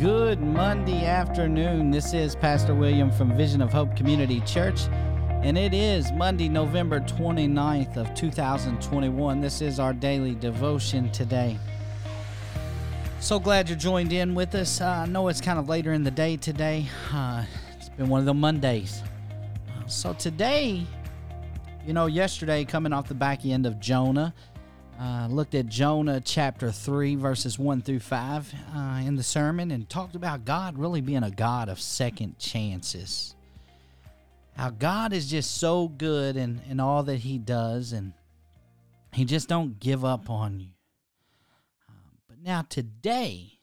Good Monday afternoon. This is Pastor William from Vision of Hope Community Church, and it is Monday, November 29th of 2021. This is our daily devotion today. So glad you're joined in with us. Uh, I know it's kind of later in the day today. Uh, it's been one of the Mondays. Uh, so today, you know, yesterday coming off the back end of Jonah, uh, looked at Jonah chapter 3, verses 1 through 5 uh, in the sermon and talked about God really being a God of second chances. How God is just so good in, in all that He does, and He just don't give up on you. Um, but now, today,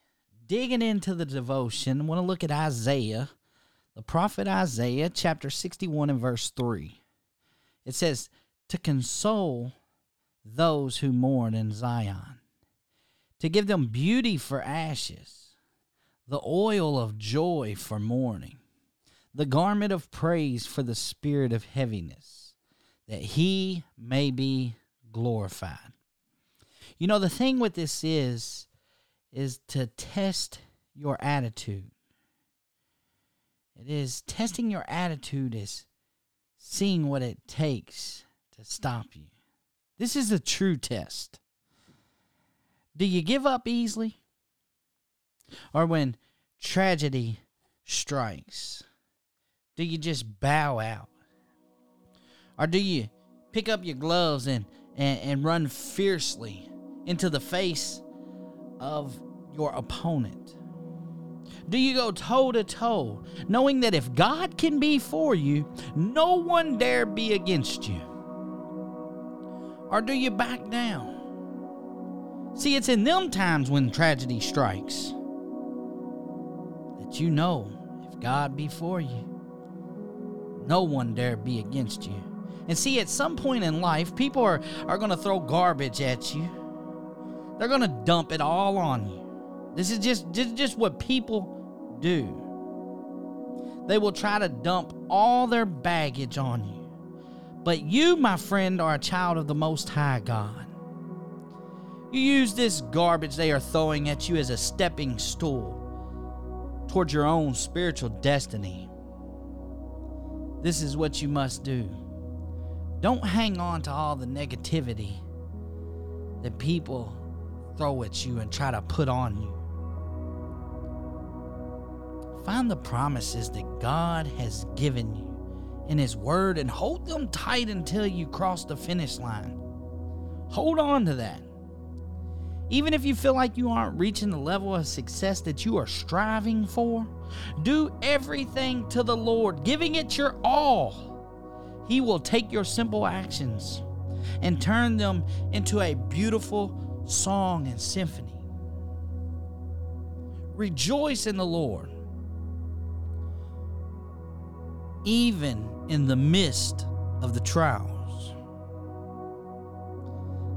digging into the devotion, I want to look at Isaiah, the prophet Isaiah, chapter 61 and verse 3. It says, To console those who mourn in Zion, to give them beauty for ashes, the oil of joy for mourning, the garment of praise for the spirit of heaviness, that he may be glorified. You know, the thing with this is, is to test your attitude. It is testing your attitude is seeing what it takes to stop you. This is a true test. Do you give up easily? Or when tragedy strikes, do you just bow out? Or do you pick up your gloves and, and, and run fiercely into the face of your opponent? Do you go toe to toe, knowing that if God can be for you, no one dare be against you? Or do you back down? See, it's in them times when tragedy strikes that you know if God be for you, no one dare be against you. And see, at some point in life, people are, are going to throw garbage at you. They're going to dump it all on you. This is just, just, just what people do. They will try to dump all their baggage on you. But you, my friend, are a child of the Most High God. You use this garbage they are throwing at you as a stepping stool towards your own spiritual destiny. This is what you must do. Don't hang on to all the negativity that people throw at you and try to put on you. Find the promises that God has given you in His Word and hold them tight until you cross the finish line. Hold on to that. Even if you feel like you aren't reaching the level of success that you are striving for, do everything to the Lord, giving it your all. He will take your simple actions and turn them into a beautiful song and symphony. Rejoice in the Lord even in the midst of the trials.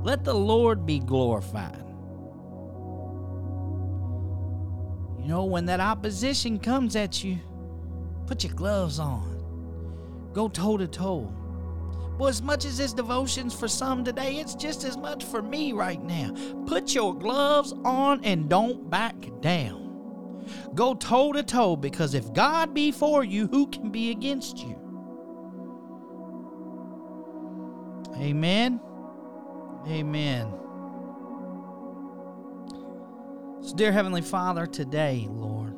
Let the Lord be glorified. You know, when that opposition comes at you, put your gloves on. Go toe to toe. Well, as much as this devotion's for some today, it's just as much for me right now. Put your gloves on and don't back down. Go toe to toe because if God be for you, who can be against you? Amen. Amen. So, dear Heavenly Father, today, Lord,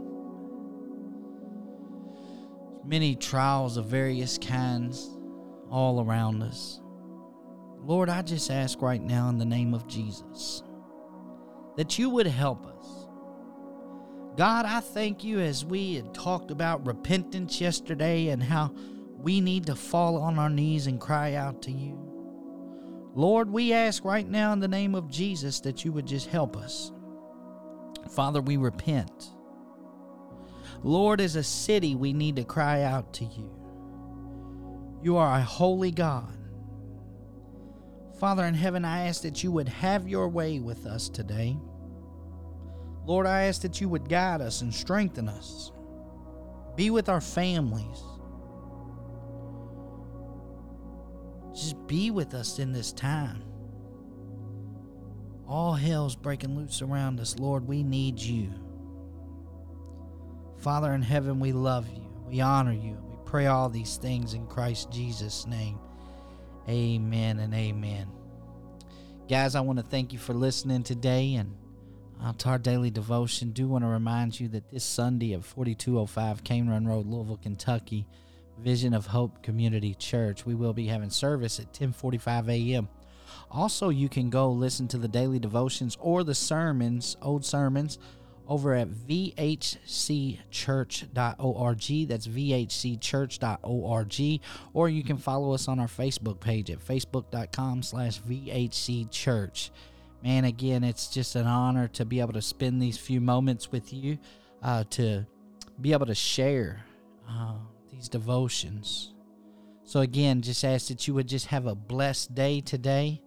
many trials of various kinds all around us. Lord, I just ask right now in the name of Jesus that you would help us God, I thank you as we had talked about repentance yesterday and how we need to fall on our knees and cry out to you. Lord, we ask right now in the name of Jesus that you would just help us. Father, we repent. Lord, as a city, we need to cry out to you. You are a holy God. Father in heaven, I ask that you would have your way with us today. Lord, I ask that you would guide us and strengthen us. Be with our families. Just be with us in this time. All hell's breaking loose around us. Lord, we need you. Father in heaven, we love you. We honor you. We pray all these things in Christ Jesus' name. Amen and amen. Guys, I want to thank you for listening today and our daily devotion. Do want to remind you that this Sunday at 4205 Cane Run Road, Louisville, Kentucky, Vision of Hope Community Church, we will be having service at 10:45 a.m. Also, you can go listen to the daily devotions or the sermons, old sermons, over at vhcchurch.org. That's vhcchurch.org. Or you can follow us on our Facebook page at facebook.com slash vhcchurch. Man, again, it's just an honor to be able to spend these few moments with you, uh, to be able to share uh, these devotions. So, again, just ask that you would just have a blessed day today.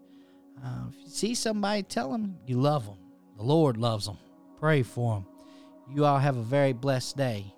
Uh, if you see somebody, tell them you love them. The Lord loves them. Pray for them. You all have a very blessed day.